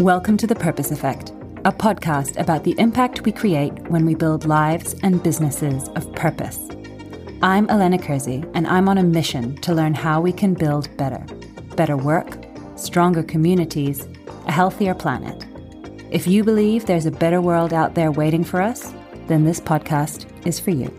Welcome to The Purpose Effect, a podcast about the impact we create when we build lives and businesses of purpose. I'm Elena Kersey, and I'm on a mission to learn how we can build better better work, stronger communities, a healthier planet. If you believe there's a better world out there waiting for us, then this podcast is for you.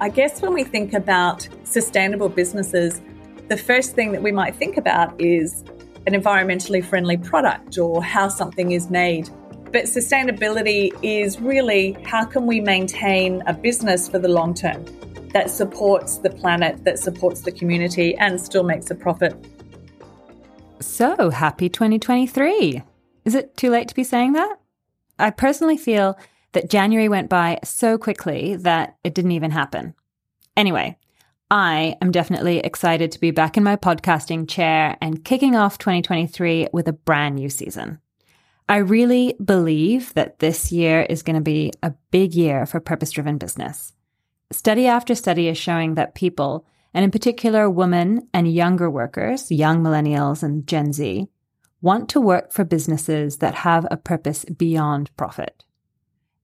I guess when we think about sustainable businesses, the first thing that we might think about is an environmentally friendly product or how something is made. But sustainability is really how can we maintain a business for the long term that supports the planet, that supports the community, and still makes a profit. So happy 2023! Is it too late to be saying that? I personally feel that January went by so quickly that it didn't even happen. Anyway, I am definitely excited to be back in my podcasting chair and kicking off 2023 with a brand new season. I really believe that this year is going to be a big year for purpose driven business. Study after study is showing that people, and in particular women and younger workers, young millennials and Gen Z, want to work for businesses that have a purpose beyond profit.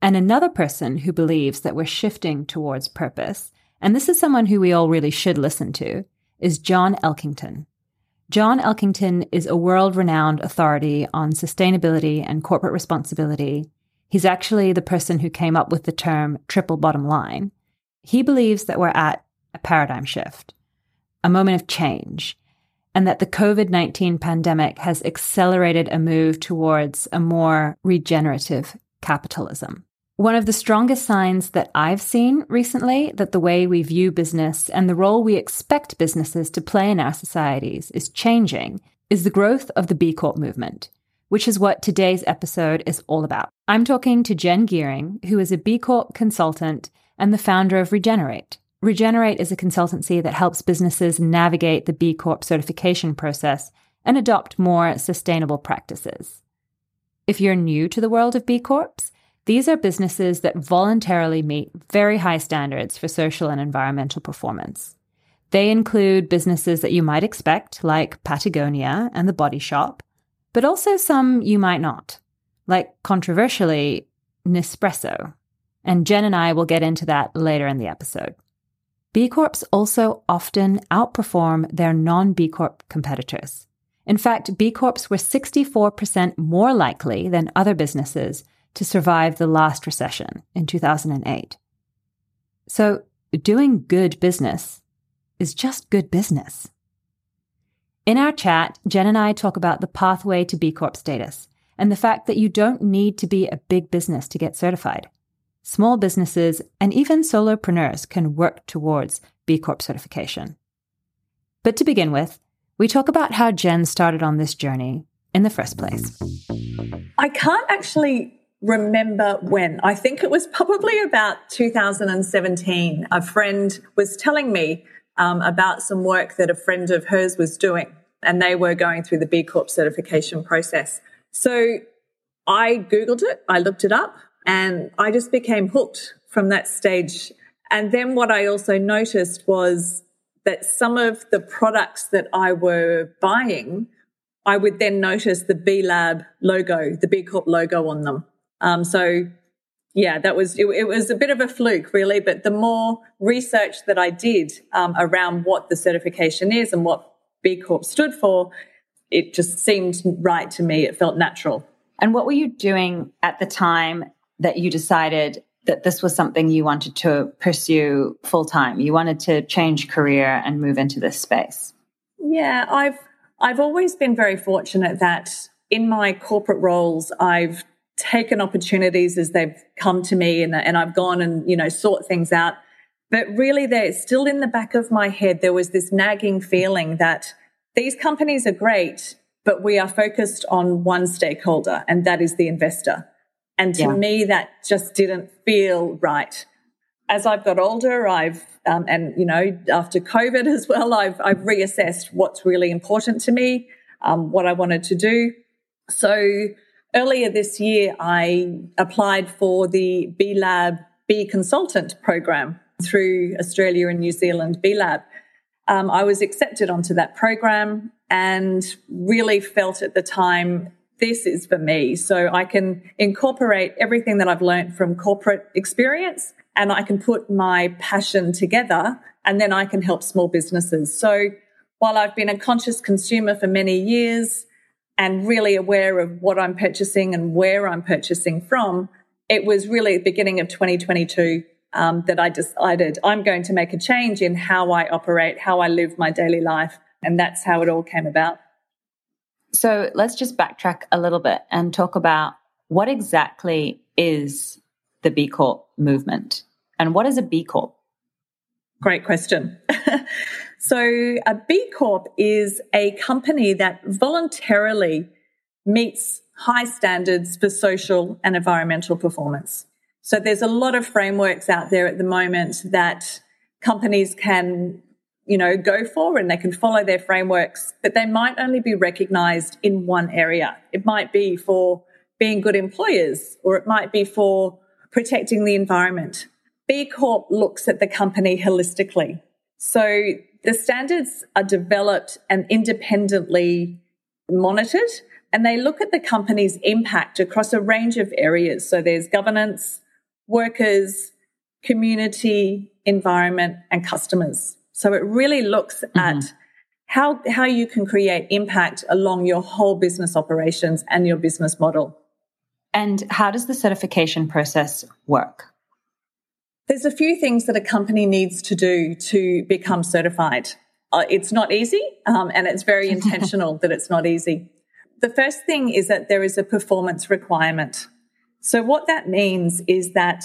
And another person who believes that we're shifting towards purpose, and this is someone who we all really should listen to, is John Elkington. John Elkington is a world renowned authority on sustainability and corporate responsibility. He's actually the person who came up with the term triple bottom line. He believes that we're at a paradigm shift, a moment of change, and that the COVID 19 pandemic has accelerated a move towards a more regenerative capitalism. One of the strongest signs that I've seen recently that the way we view business and the role we expect businesses to play in our societies is changing is the growth of the B Corp movement, which is what today's episode is all about. I'm talking to Jen Gearing, who is a B Corp consultant and the founder of Rejenerate. Rejenerate is a consultancy that helps businesses navigate the B Corp certification process and adopt more sustainable practices. If you're new to the world of B Corps, these are businesses that voluntarily meet very high standards for social and environmental performance. They include businesses that you might expect, like Patagonia and The Body Shop, but also some you might not, like controversially, Nespresso. And Jen and I will get into that later in the episode. B Corps also often outperform their non B Corp competitors. In fact, B Corps were 64% more likely than other businesses to survive the last recession in 2008. So, doing good business is just good business. In our chat, Jen and I talk about the pathway to B Corp status and the fact that you don't need to be a big business to get certified small businesses, and even solopreneurs can work towards B Corp certification. But to begin with, we talk about how Jen started on this journey in the first place. I can't actually remember when. I think it was probably about 2017. A friend was telling me um, about some work that a friend of hers was doing, and they were going through the B Corp certification process. So I Googled it, I looked it up, and I just became hooked from that stage. And then what I also noticed was that some of the products that I were buying, I would then notice the B Lab logo, the B Corp logo on them. Um, so yeah, that was it, it, was a bit of a fluke, really. But the more research that I did um, around what the certification is and what B Corp stood for, it just seemed right to me. It felt natural. And what were you doing at the time that you decided that this was something you wanted to pursue full time? You wanted to change career and move into this space? Yeah, I've I've always been very fortunate that in my corporate roles I've taken opportunities as they've come to me and, and I've gone and you know sort things out. But really, there still in the back of my head there was this nagging feeling that these companies are great, but we are focused on one stakeholder, and that is the investor. And to yeah. me, that just didn't feel right. As I've got older, I've, um, and you know, after COVID as well, I've, I've reassessed what's really important to me, um, what I wanted to do. So earlier this year, I applied for the B Lab B Consultant program through Australia and New Zealand B Lab. Um, I was accepted onto that program and really felt at the time this is for me. So I can incorporate everything that I've learned from corporate experience and I can put my passion together and then I can help small businesses. So while I've been a conscious consumer for many years and really aware of what I'm purchasing and where I'm purchasing from, it was really the beginning of 2022 um, that I decided I'm going to make a change in how I operate, how I live my daily life. And that's how it all came about. So let's just backtrack a little bit and talk about what exactly is the B Corp movement and what is a B Corp? Great question. so, a B Corp is a company that voluntarily meets high standards for social and environmental performance. So, there's a lot of frameworks out there at the moment that companies can you know, go for and they can follow their frameworks, but they might only be recognized in one area. It might be for being good employers or it might be for protecting the environment. B Corp looks at the company holistically. So the standards are developed and independently monitored and they look at the company's impact across a range of areas. So there's governance, workers, community, environment, and customers. So it really looks mm-hmm. at how, how you can create impact along your whole business operations and your business model. And how does the certification process work? There's a few things that a company needs to do to become certified. Uh, it's not easy, um, and it's very intentional that it's not easy. The first thing is that there is a performance requirement. So, what that means is that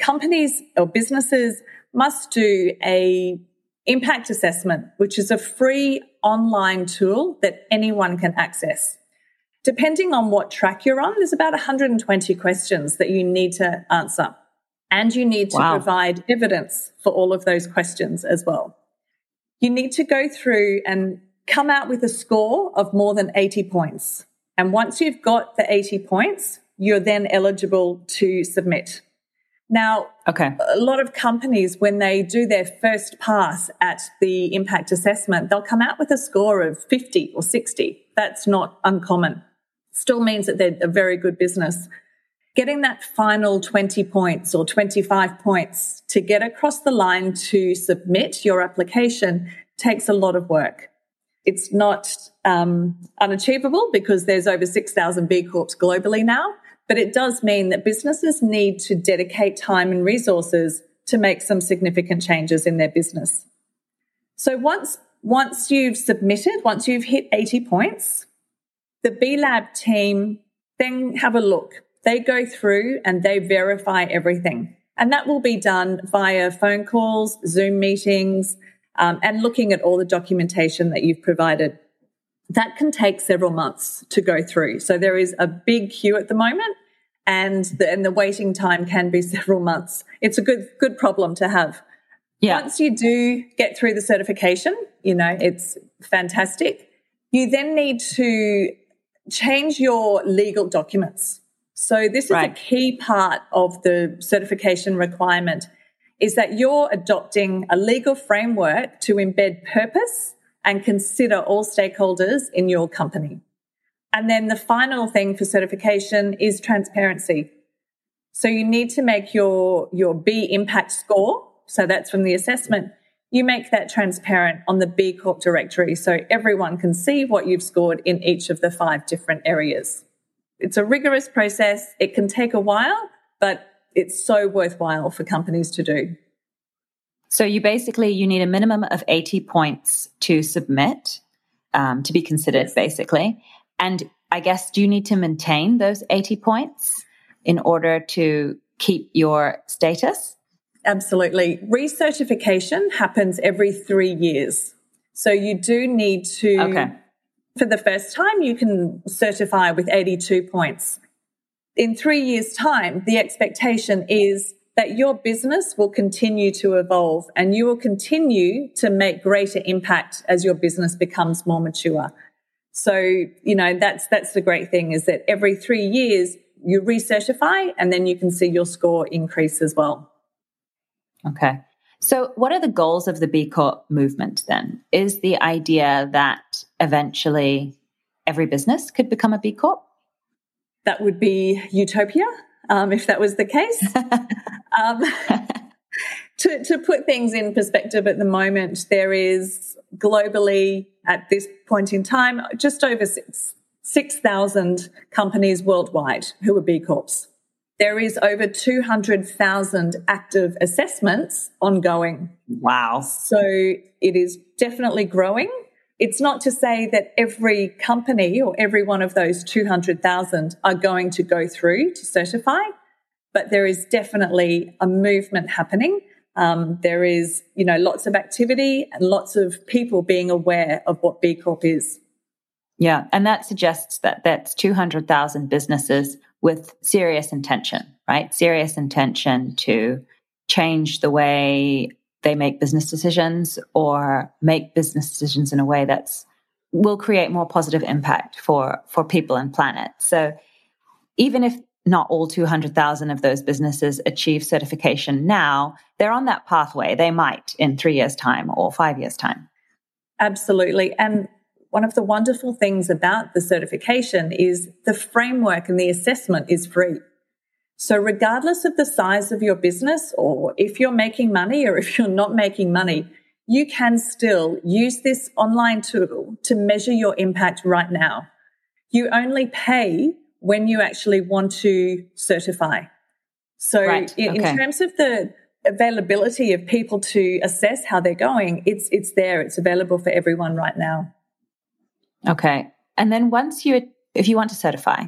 companies or businesses must do a Impact Assessment, which is a free online tool that anyone can access. Depending on what track you're on, there's about 120 questions that you need to answer. And you need to wow. provide evidence for all of those questions as well. You need to go through and come out with a score of more than 80 points. And once you've got the 80 points, you're then eligible to submit. Now, okay. a lot of companies, when they do their first pass at the impact assessment, they'll come out with a score of 50 or 60. That's not uncommon. Still means that they're a very good business. Getting that final 20 points or 25 points to get across the line to submit your application takes a lot of work. It's not um, unachievable because there's over 6,000 B Corps globally now. But it does mean that businesses need to dedicate time and resources to make some significant changes in their business. So once, once you've submitted, once you've hit 80 points, the B Lab team then have a look. They go through and they verify everything. And that will be done via phone calls, Zoom meetings, um, and looking at all the documentation that you've provided. That can take several months to go through. So there is a big queue at the moment and the, and the waiting time can be several months. It's a good good problem to have. Yeah. Once you do get through the certification, you know, it's fantastic. You then need to change your legal documents. So this is right. a key part of the certification requirement is that you're adopting a legal framework to embed purpose and consider all stakeholders in your company. And then the final thing for certification is transparency. So you need to make your, your B impact score. So that's from the assessment. You make that transparent on the B Corp directory so everyone can see what you've scored in each of the five different areas. It's a rigorous process. It can take a while, but it's so worthwhile for companies to do. So you basically you need a minimum of 80 points to submit um, to be considered, yes. basically. And I guess, do you need to maintain those 80 points in order to keep your status? Absolutely. Recertification happens every three years. So you do need to, okay. For the first time, you can certify with 82 points. In three years' time, the expectation is that your business will continue to evolve and you will continue to make greater impact as your business becomes more mature. So, you know, that's, that's the great thing is that every three years you recertify and then you can see your score increase as well. Okay. So, what are the goals of the B Corp movement then? Is the idea that eventually every business could become a B Corp? that would be utopia um, if that was the case. um, to, to put things in perspective at the moment, there is globally at this point in time just over 6,000 companies worldwide who are B Corps. There is over 200,000 active assessments ongoing. Wow. So it is definitely growing. It's not to say that every company or every one of those 200,000 are going to go through to certify, but there is definitely a movement happening. Um, there is, you know, lots of activity and lots of people being aware of what B Corp is. Yeah, and that suggests that that's 200,000 businesses with serious intention, right? Serious intention to change the way they make business decisions or make business decisions in a way that's will create more positive impact for for people and planet. So even if not all 200,000 of those businesses achieve certification now, they're on that pathway. They might in 3 years time or 5 years time. Absolutely. And one of the wonderful things about the certification is the framework and the assessment is free. So regardless of the size of your business or if you're making money or if you're not making money, you can still use this online tool to measure your impact right now. You only pay when you actually want to certify. So right. in, okay. in terms of the availability of people to assess how they're going, it's it's there. It's available for everyone right now. Okay. And then once you if you want to certify,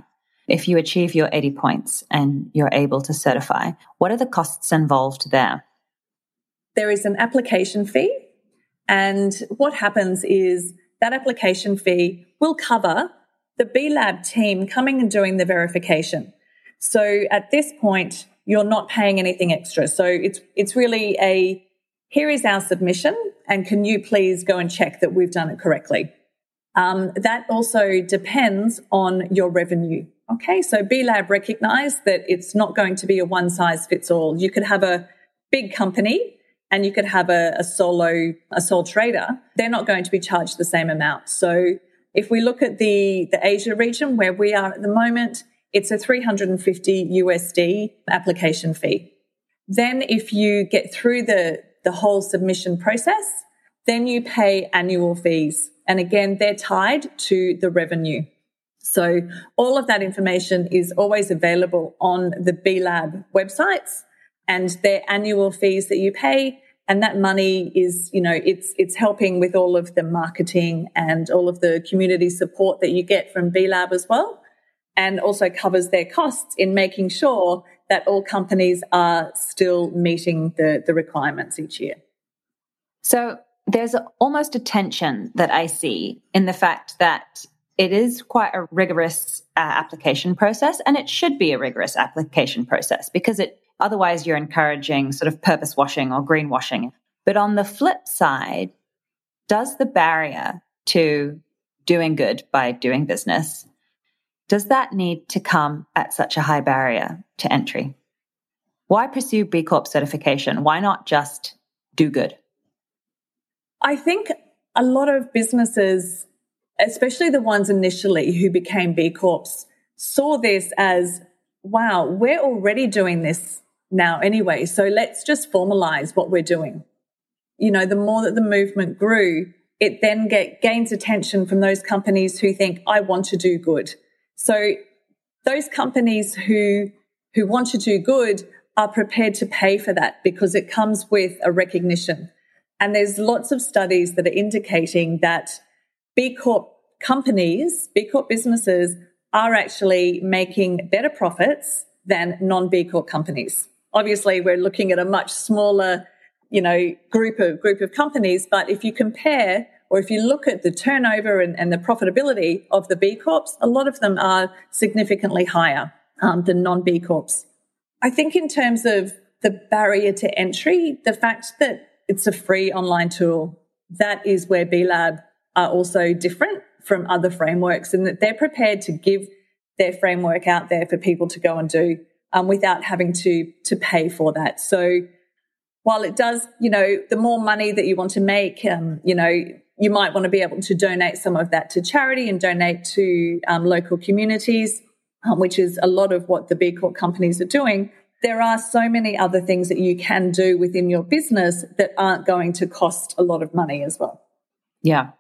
if you achieve your 80 points and you're able to certify, what are the costs involved there? There is an application fee. And what happens is that application fee will cover the B Lab team coming and doing the verification. So at this point, you're not paying anything extra. So it's, it's really a, here is our submission and can you please go and check that we've done it correctly? Um, that also depends on your revenue. Okay, so B Lab recognize that it's not going to be a one size fits all. You could have a big company and you could have a, a, solo, a sole trader. They're not going to be charged the same amount. So if we look at the, the Asia region where we are at the moment, it's a 350 USD application fee. Then if you get through the, the whole submission process, then you pay annual fees. And again, they're tied to the revenue. So all of that information is always available on the B Lab websites and their annual fees that you pay. And that money is, you know, it's, it's helping with all of the marketing and all of the community support that you get from B Lab as well. And also covers their costs in making sure that all companies are still meeting the, the requirements each year. So there's almost a tension that I see in the fact that it is quite a rigorous uh, application process and it should be a rigorous application process because it otherwise you're encouraging sort of purpose washing or greenwashing but on the flip side does the barrier to doing good by doing business does that need to come at such a high barrier to entry? Why pursue b corp certification? Why not just do good i think a lot of businesses especially the ones initially who became B Corps, saw this as, wow, we're already doing this now anyway. So let's just formalize what we're doing. You know, the more that the movement grew, it then get, gains attention from those companies who think, I want to do good. So those companies who, who want to do good are prepared to pay for that because it comes with a recognition. And there's lots of studies that are indicating that B Corp companies, B Corp businesses are actually making better profits than non B Corp companies. Obviously, we're looking at a much smaller, you know, group of group of companies. But if you compare or if you look at the turnover and, and the profitability of the B Corps, a lot of them are significantly higher um, than non B Corps. I think in terms of the barrier to entry, the fact that it's a free online tool, that is where B Lab are also different from other frameworks and that they're prepared to give their framework out there for people to go and do um, without having to to pay for that. So while it does, you know, the more money that you want to make, um, you know, you might want to be able to donate some of that to charity and donate to um, local communities. um, which is a lot of what the B Corp companies are doing, there are so many other things that you can do within your business that aren't going to cost a lot of money as well. Yeah.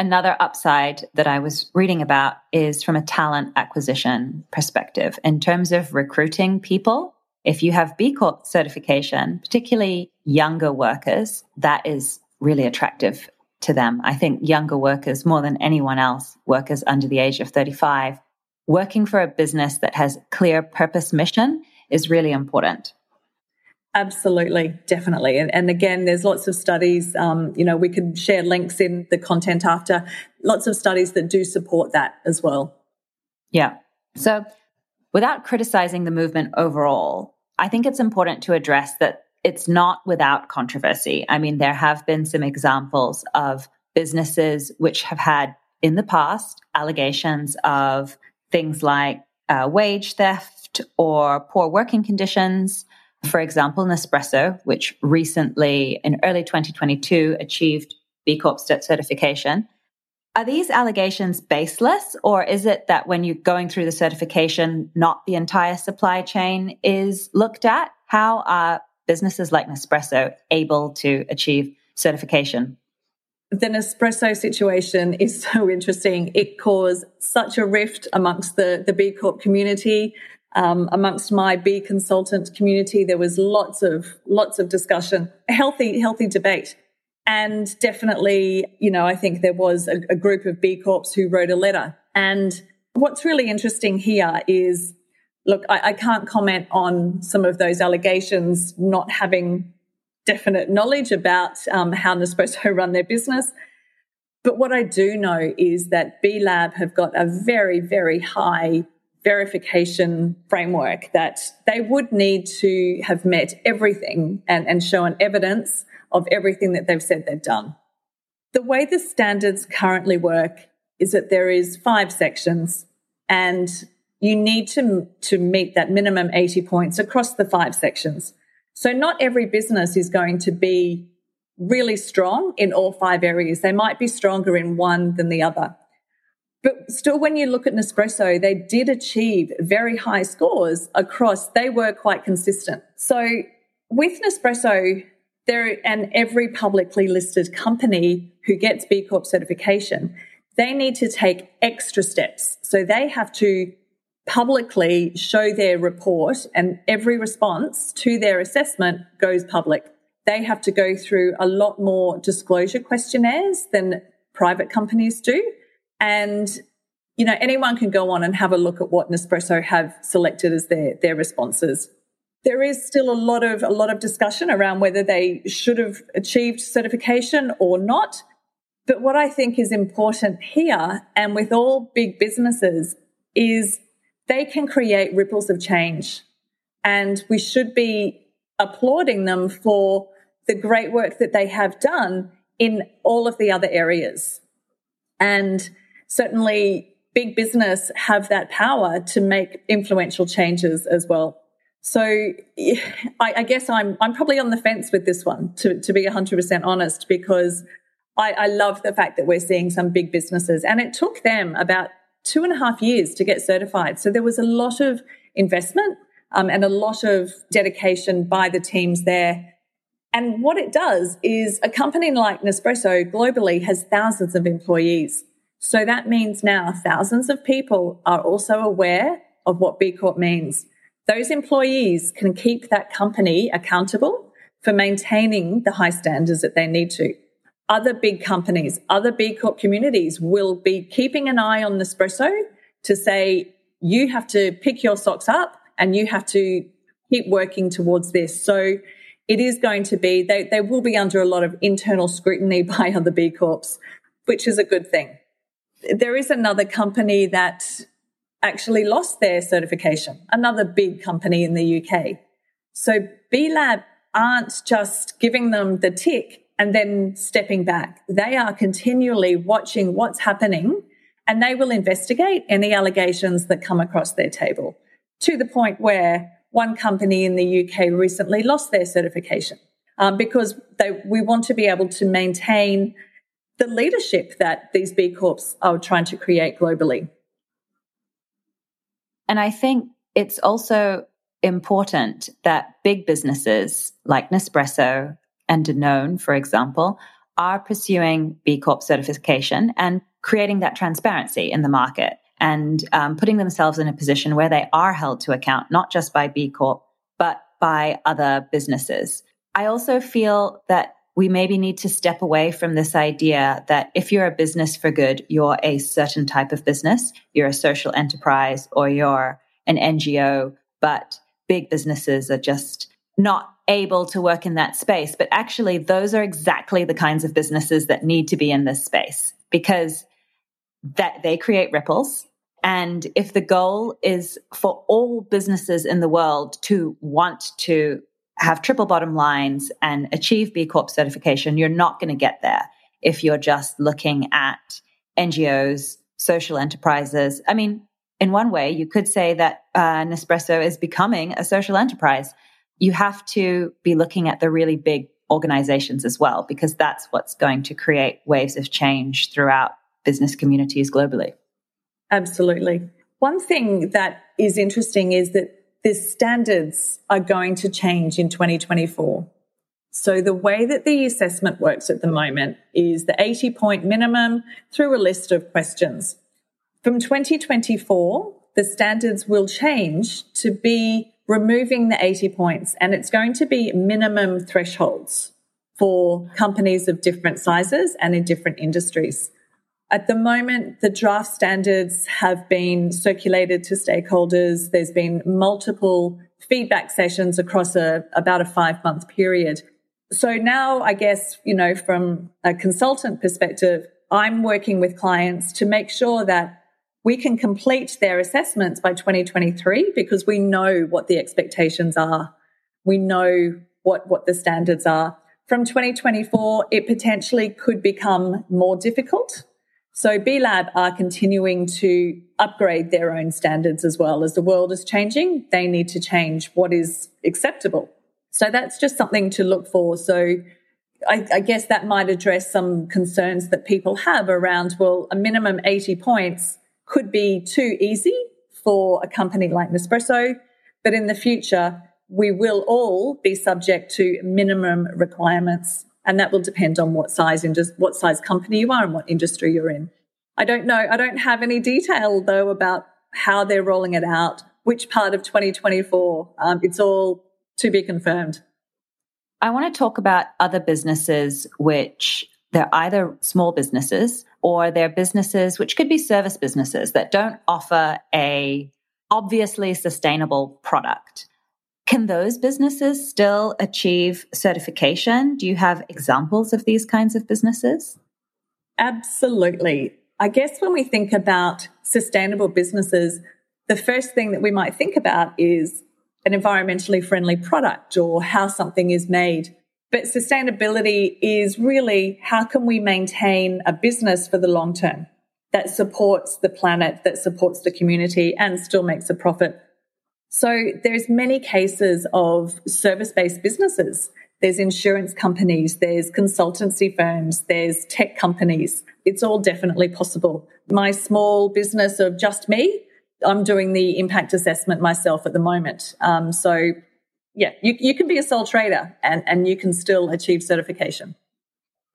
Another upside that I was reading about is from a talent acquisition perspective. In terms of recruiting people, if you have B Corp certification, particularly younger workers, that is really attractive to them. I think younger workers, more than anyone else, workers under the age of 35, working for a business that has clear purpose mission is really important. Absolutely, definitely. And, and again, there's lots of studies, um, you know, we could share links in the content after, lots of studies that do support that as well. Yeah. So without criticizing the movement overall, I think it's important to address that it's not without controversy. I mean, there have been some examples of businesses which have had in the past allegations of things like uh, wage theft or poor working conditions. For example, Nespresso, which recently in early 2022 achieved B Corp certification. Are these allegations baseless, or is it that when you're going through the certification, not the entire supply chain is looked at? How are businesses like Nespresso able to achieve certification? The Nespresso situation is so interesting. It caused such a rift amongst the, the B Corp community. Um, amongst my B consultant community, there was lots of lots of discussion, healthy healthy debate, and definitely, you know, I think there was a, a group of B Corps who wrote a letter. And what's really interesting here is look, I, I can't comment on some of those allegations, not having definite knowledge about um, how Nespresso run their business. But what I do know is that B Lab have got a very, very high verification framework that they would need to have met everything and, and shown evidence of everything that they've said they've done. The way the standards currently work is that there is five sections and you need to, to meet that minimum 80 points across the five sections. So not every business is going to be really strong in all five areas. They might be stronger in one than the other. But still, when you look at Nespresso, they did achieve very high scores across, they were quite consistent. So with Nespresso, there and every publicly listed company who gets B Corp certification, they need to take extra steps. So they have to publicly show their report and every response to their assessment goes public. They have to go through a lot more disclosure questionnaires than private companies do. And, you know, anyone can go on and have a look at what Nespresso have selected as their, their responses. There is still a lot of, a lot of discussion around whether they should have achieved certification or not. But what I think is important here and with all big businesses is they can create ripples of change. And we should be applauding them for the great work that they have done in all of the other areas. And certainly big business have that power to make influential changes as well. So I, I guess I'm, I'm probably on the fence with this one to, to be 100% honest, because I, I love the fact that we're seeing some big businesses and it took them about two and a half years to get certified. So there was a lot of investment um, and a lot of dedication by the teams there. And what it does is a company like Nespresso globally has thousands of employees. So that means now thousands of people are also aware of what B Corp means. Those employees can keep that company accountable for maintaining the high standards that they need to other big companies, other B Corp communities will be keeping an eye on Nespresso to say, you have to pick your socks up and you have to keep working towards this. So it is going to be, they, they will be under a lot of internal scrutiny by other B Corps, which is a good thing. There is another company that actually lost their certification, another big company in the UK. So B Lab aren't just giving them the tick and then stepping back. They are continually watching what's happening and they will investigate any allegations that come across their table to the point where one company in the UK recently lost their certification um, because they, we want to be able to maintain the leadership that these B Corps are trying to create globally. And I think it's also important that big businesses like Nespresso and Danone, for example, are pursuing B Corp certification and creating that transparency in the market and um, putting themselves in a position where they are held to account, not just by B Corp, but by other businesses. I also feel that we maybe need to step away from this idea that if you're a business for good, you're a certain type of business, you're a social enterprise or you're an NGO, but big businesses are just not able to work in that space. But actually, those are exactly the kinds of businesses that need to be in this space because that they create ripples. And if the goal is for all businesses in the world to want to have triple bottom lines and achieve B Corp certification, you're not going to get there if you're just looking at NGOs, social enterprises. I mean, in one way, you could say that uh, Nespresso is becoming a social enterprise. You have to be looking at the really big organizations as well, because that's what's going to create waves of change throughout business communities globally. Absolutely. One thing that is interesting is that the standards are going to change in 2024. So the way that the assessment works at the moment is the 80 point minimum through a list of questions. From 2024, the standards will change to be removing the 80 points and it's going to be minimum thresholds for companies of different sizes and in different industries. At the moment, the draft standards have been circulated to stakeholders. There's been multiple feedback sessions across a, about a five month period. So now I guess, you know, from a consultant perspective, I'm working with clients to make sure that we can complete their assessments by 2023 because we know what the expectations are. We know what, what the standards are. From 2024, it potentially could become more difficult so B Lab are continuing to upgrade their own standards as well. As the world is changing, they need to change what is acceptable. So that's just something to look for. So I, I, guess that might address some concerns that people have around, well, a minimum 80 points could be too easy for a company like Nespresso. But in the future, we will all be subject to minimum requirements and that will depend on what size just what size company you are and what industry you're in. I don't know. I don't have any detail though about how they're rolling it out, which part of 2024. Um, it's all to be confirmed. I want to talk about other businesses which they're either small businesses or they're businesses which could be service businesses that don't offer a obviously sustainable product. Can those businesses still achieve certification? Do you have examples of these kinds of businesses? Absolutely. I guess when we think about sustainable businesses, the first thing that we might think about is an environmentally friendly product or how something is made. But sustainability is really how can we maintain a business for the long term that supports the planet, that supports the community and still makes a profit so there's many cases of service-based businesses. There's insurance companies, there's consultancy firms, there's tech companies. It's all definitely possible. My small business of just me, I'm doing the impact assessment myself at the moment. Um, so yeah, you, you can be a sole trader and, and you can still achieve certification.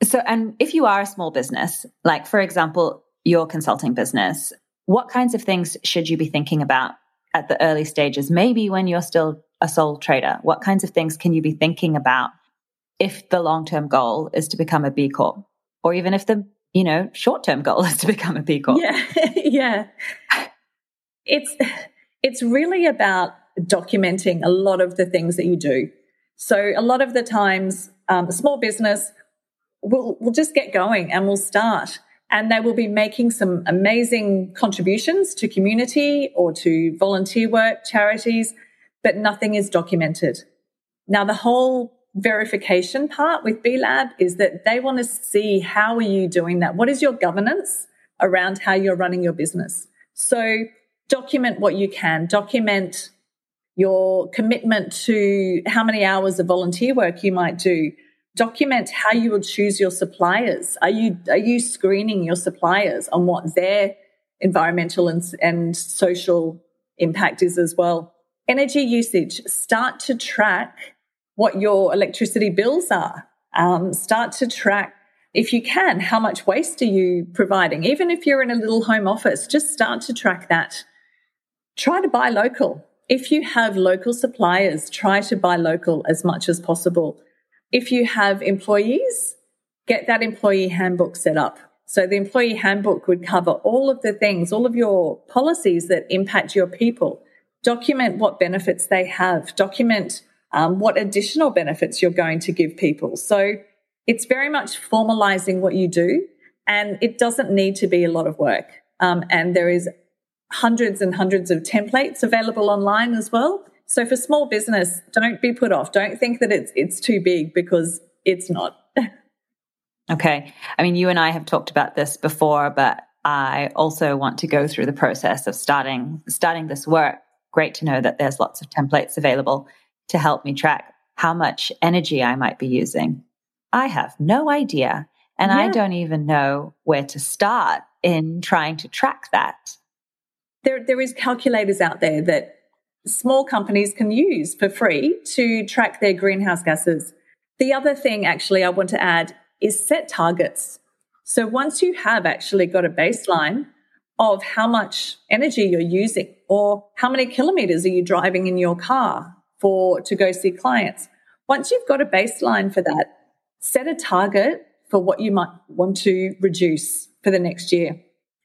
So, and if you are a small business, like for example, your consulting business, what kinds of things should you be thinking about at the early stages, maybe when you're still a sole trader? What kinds of things can you be thinking about if the long term goal is to become a B Corp? Or even if the, you know, short term goal is to become a B Corp? Yeah. yeah. It's it's really about documenting a lot of the things that you do. So a lot of the times, um, a small business will will just get going and will start and they will be making some amazing contributions to community or to volunteer work, charities, but nothing is documented. Now, the whole verification part with B Lab is that they want to see how are you doing that? What is your governance around how you're running your business? So document what you can, document your commitment to how many hours of volunteer work you might do, document how you will choose your suppliers. Are you are you screening your suppliers on what their environmental and, and social impact is as well. Energy usage, start to track what your electricity bills are. Um, start to track, if you can, how much waste are you providing? Even if you're in a little home office, just start to track that. Try to buy local. If you have local suppliers, try to buy local as much as possible. If you have employees, get that employee handbook set up. So the employee handbook would cover all of the things, all of your policies that impact your people. Document what benefits they have. Document um, what additional benefits you're going to give people. So it's very much formalizing what you do, and it doesn't need to be a lot of work. Um, and there is hundreds and hundreds of templates available online as well. So for small business, don't be put off. Don't think that it's it's too big because it's not. okay. I mean, you and I have talked about this before, but I also want to go through the process of starting starting this work. Great to know that there's lots of templates available to help me track how much energy I might be using. I have no idea. And yeah. I don't even know where to start in trying to track that. There, there is calculators out there that small companies can use for free to track their greenhouse gases. The other thing, actually, I want to add is set targets. So once you have actually got a baseline of how much energy you're using or how many kilometers are you driving in your car for to go see clients. Once you've got a baseline for that, set a target for what you might want to reduce for the next year,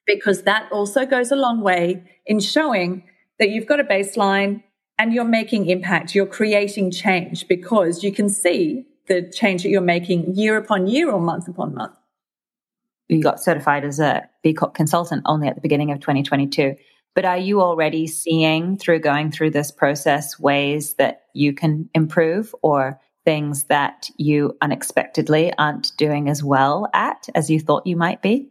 because that also goes a long way in showing that you've got a baseline and you're making impact, you're creating change because you can see the change that you're making year upon year or month upon month. You got certified as a B Corp consultant only at the beginning of 2022. But are you already seeing through going through this process ways that you can improve or things that you unexpectedly aren't doing as well at as you thought you might be?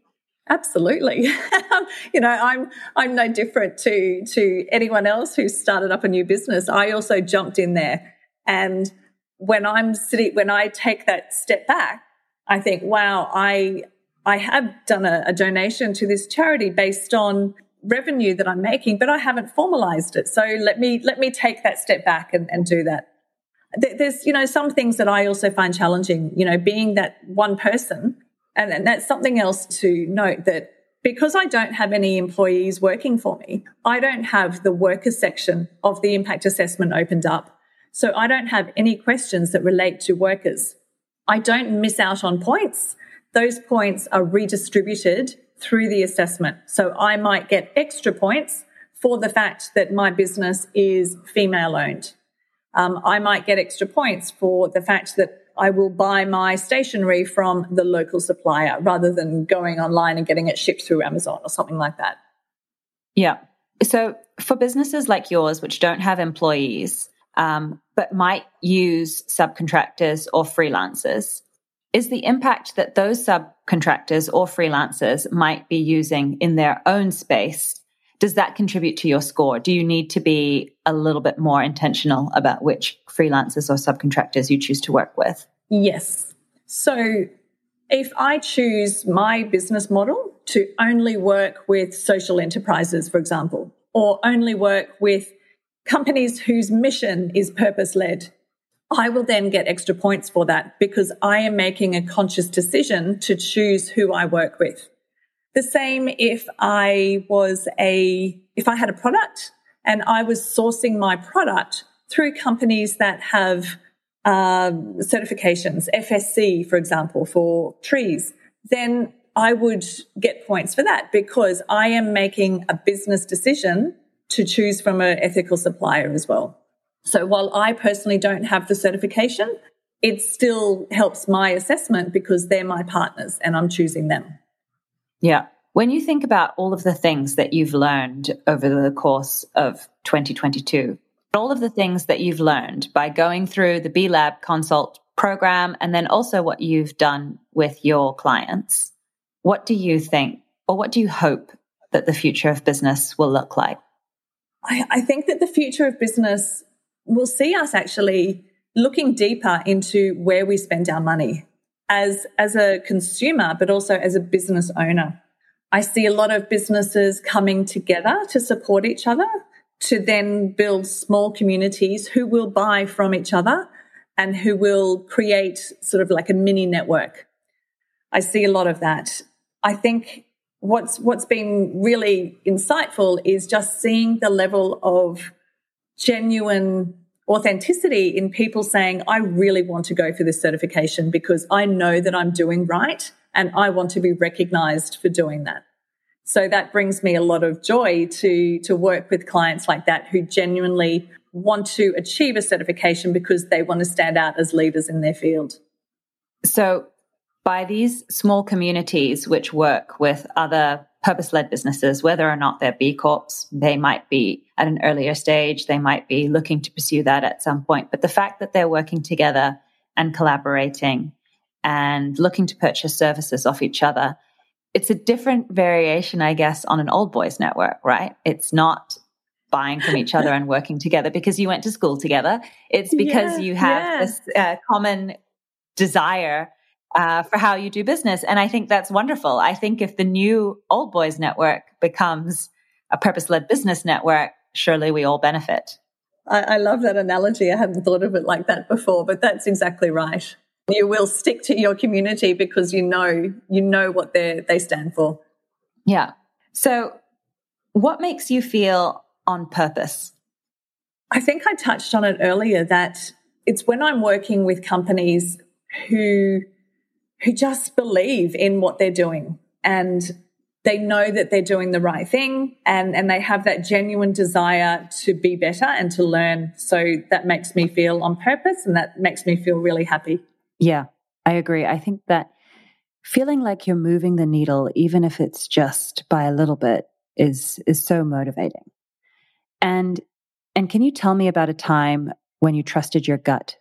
Absolutely. you know, I'm I'm no different to to anyone else who started up a new business. I also jumped in there and when I'm sitting when I take that step back, I think, wow, I I have done a, a donation to this charity based on revenue that I'm making, but I haven't formalized it. So let me let me take that step back and, and do that. There's you know some things that I also find challenging. You know, being that one person, and, and that's something else to note that because I don't have any employees working for me, I don't have the workers section of the impact assessment opened up. So I don't have any questions that relate to workers. I don't miss out on points. Those points are redistributed through the assessment. So I might get extra points for the fact that my business is female owned. Um, I might get extra points for the fact that I will buy my stationery from the local supplier rather than going online and getting it shipped through Amazon or something like that. Yeah. So for businesses like yours, which don't have employees, um, but might use subcontractors or freelancers, is the impact that those subcontractors or freelancers might be using in their own space does that contribute to your score? Do you need to be a little bit more intentional about which freelancers or subcontractors you choose to work with? Yes. So if i choose my business model to only work with social enterprises for example or only work with companies whose mission is purpose led I will then get extra points for that because I am making a conscious decision to choose who I work with. The same if I was a, if I had a product and I was sourcing my product through companies that have um, certifications, FSC, for example, for trees, then I would get points for that because I am making a business decision to choose from an ethical supplier as well. So while I personally don't have the certification, it still helps my assessment because they're my partners and I'm choosing them. Yeah. When you think about all of the things that you've learned over the course of 2022, all of the things that you've learned by going through the B Lab consult program and then also what you've done with your clients, what do you think or what do you hope that the future of business will look like? I, I think that the future of business will see us actually looking deeper into where we spend our money as, as a consumer, but also as a business owner. I see a lot of businesses coming together to support each other. to then build small communities who will buy from each other and who will create sort of like a mini network. I see a lot of that. I think what's what's been really insightful is just seeing the level of genuine authenticity in people saying, I really want to go for this certification because I know that I'm doing right and I want to be recognized for doing that. So that brings me a lot of joy to, to work with clients like that who genuinely want to achieve a certification because they want to stand out as leaders in their field. So by these small communities which work with other purpose led businesses, whether or not they're B Corps, they might be at an earlier stage, they might be looking to pursue that at some point. But the fact that they're working together and collaborating and looking to purchase services off each other it's a different variation, I guess, on an old boys network, right? It's not buying from each other and working together because you went to school together. It's because yeah, you have yeah. this uh, common desire uh, for how you do business. And I think that's wonderful. I think if the new old boys network becomes a purpose led business network, surely we all benefit. I, I love that analogy. I hadn't thought of it like that before, but that's exactly right you will stick to your community because you know you know what they they stand for. Yeah. So what makes you feel on purpose? I think I touched on it earlier that it's when I'm working with companies who who just believe in what they're doing and they know that they're doing the right thing and, and they have that genuine desire to be better and to learn. So that makes me feel on purpose and that makes me feel really happy. Yeah, I agree. I think that feeling like you're moving the needle, even if it's just by a little bit, is is so motivating. And and can you tell me about a time when you trusted your gut?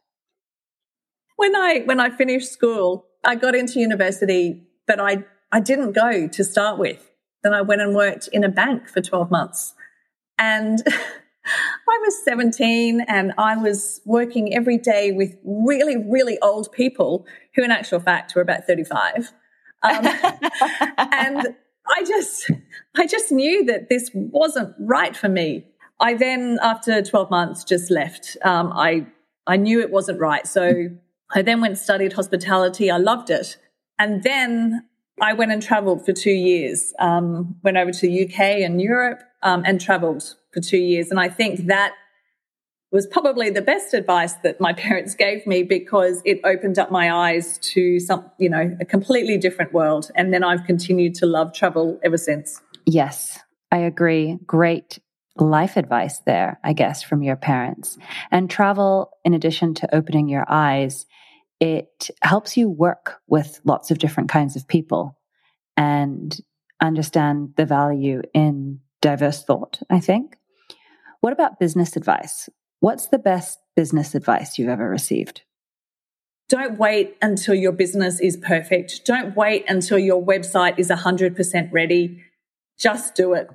When I when I finished school, I got into university, but I I didn't go to start with. Then I went and worked in a bank for 12 months. And I was 17 and I was working every day with really, really old people who, in actual fact, were about 35. Um, and I just, I just knew that this wasn't right for me. I then, after 12 months, just left. Um, I, I knew it wasn't right. So I then went and studied hospitality. I loved it. And then I went and traveled for two years, um, went over to UK and Europe um, and traveled for two years. And I think that was probably the best advice that my parents gave me because it opened up my eyes to some, you know, a completely different world. And then I've continued to love travel ever since. Yes, I agree. Great life advice there, I guess, from your parents. And travel, in addition to opening your eyes, it helps you work with lots of different kinds of people and understand the value in diverse thought, I think. What about business advice? What's the best business advice you've ever received? Don't wait until your business is perfect. Don't wait until your website is 100% ready. Just do it.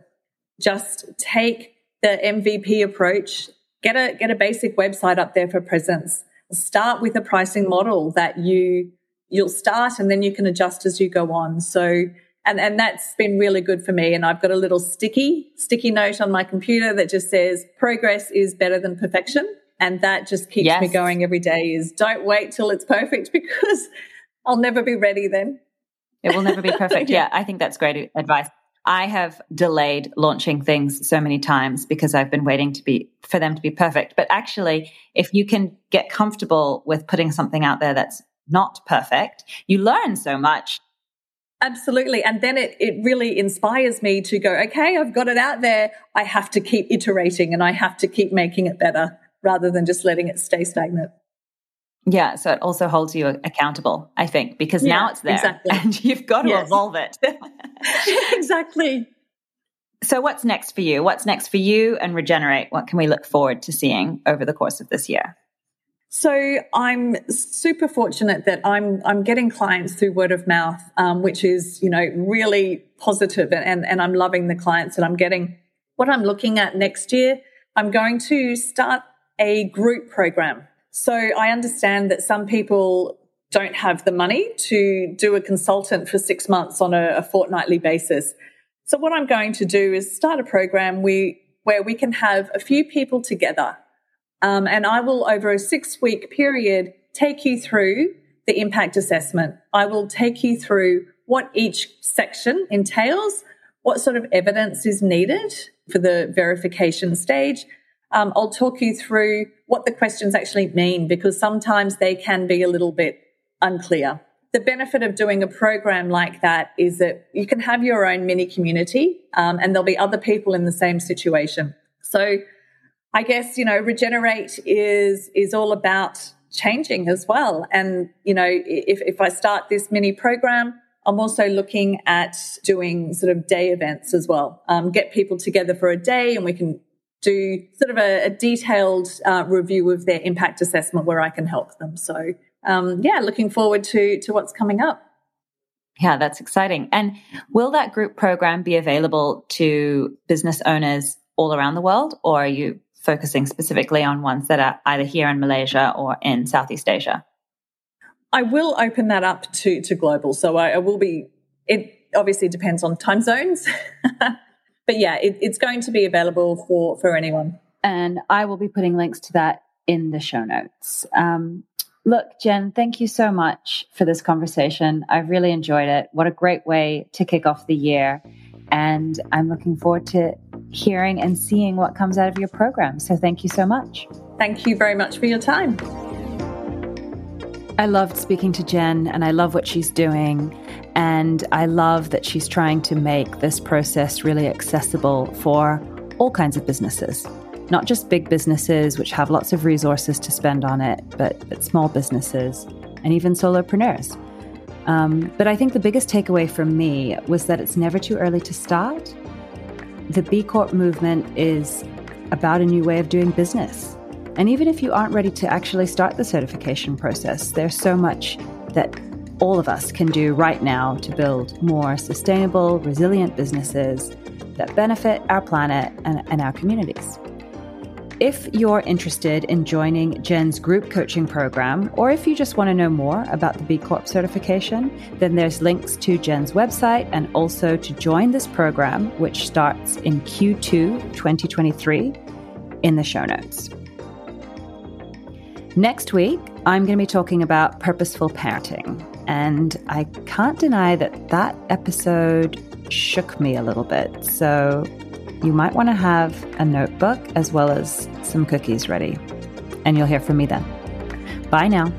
Just take the MVP approach. Get a, get a basic website up there for presence. Start with a pricing model that you, you'll start and then you can adjust as you go on. So and and that's been really good for me and i've got a little sticky sticky note on my computer that just says progress is better than perfection and that just keeps yes. me going every day is don't wait till it's perfect because i'll never be ready then it will never be perfect yeah. yeah i think that's great advice i have delayed launching things so many times because i've been waiting to be for them to be perfect but actually if you can get comfortable with putting something out there that's not perfect you learn so much Absolutely. And then it, it really inspires me to go, okay, I've got it out there. I have to keep iterating and I have to keep making it better rather than just letting it stay stagnant. Yeah. So it also holds you accountable, I think, because yeah, now it's there exactly. and you've got to yes. evolve it. exactly. So what's next for you? What's next for you and Rejenerate? What can we look forward to seeing over the course of this year? So I'm super fortunate that I'm I'm getting clients through word of mouth, um, which is you know really positive, and and I'm loving the clients that I'm getting. What I'm looking at next year, I'm going to start a group program. So I understand that some people don't have the money to do a consultant for six months on a, a fortnightly basis. So what I'm going to do is start a program. We where we can have a few people together. Um, and I will, over a six week period, take you through the impact assessment. I will take you through what each section entails, what sort of evidence is needed for the verification stage. Um, I'll talk you through what the questions actually mean because sometimes they can be a little bit unclear. The benefit of doing a program like that is that you can have your own mini community um, and there'll be other people in the same situation. So I guess, you know, Rejenerate is, is all about changing as well. And, you know, if, if I start this mini program, I'm also looking at doing sort of day events as well. Um, get people together for a day and we can do sort of a, a detailed uh, review of their impact assessment where I can help them. So, um, yeah, looking forward to, to what's coming up. Yeah, that's exciting. And will that group program be available to business owners all around the world, or are you focusing specifically on ones that are either here in Malaysia or in Southeast Asia? I will open that up to to global. So I, I will be. It obviously depends on time zones, but yeah, it, it's going to be available for for anyone. And I will be putting links to that in the show notes. Um, look, Jen, thank you so much for this conversation. I've really enjoyed it. What a great way to kick off the year. And I'm looking forward to hearing and seeing what comes out of your program. So thank you so much. Thank you very much for your time. I loved speaking to Jen and I love what she's doing. And I love that she's trying to make this process really accessible for all kinds of businesses, not just big businesses, which have lots of resources to spend on it, but, but small businesses and even solopreneurs. Um, but I think the biggest takeaway from me was that it's never too early to start. The B Corp movement is about a new way of doing business. And even if you aren't ready to actually start the certification process, there's so much that all of us can do right now to build more sustainable, resilient businesses that benefit our planet and, and our communities. If you're interested in joining Jen's group coaching program, or if you just want to know more about the B Corp certification, then there's links to Jen's website and also to join this program, which starts in Q2 2023, in the show notes. Next week, I'm going to be talking about purposeful parenting. And I can't deny that that episode shook me a little bit. So you might want to have a notebook as well as some cookies ready. And you'll hear from me then. Bye now.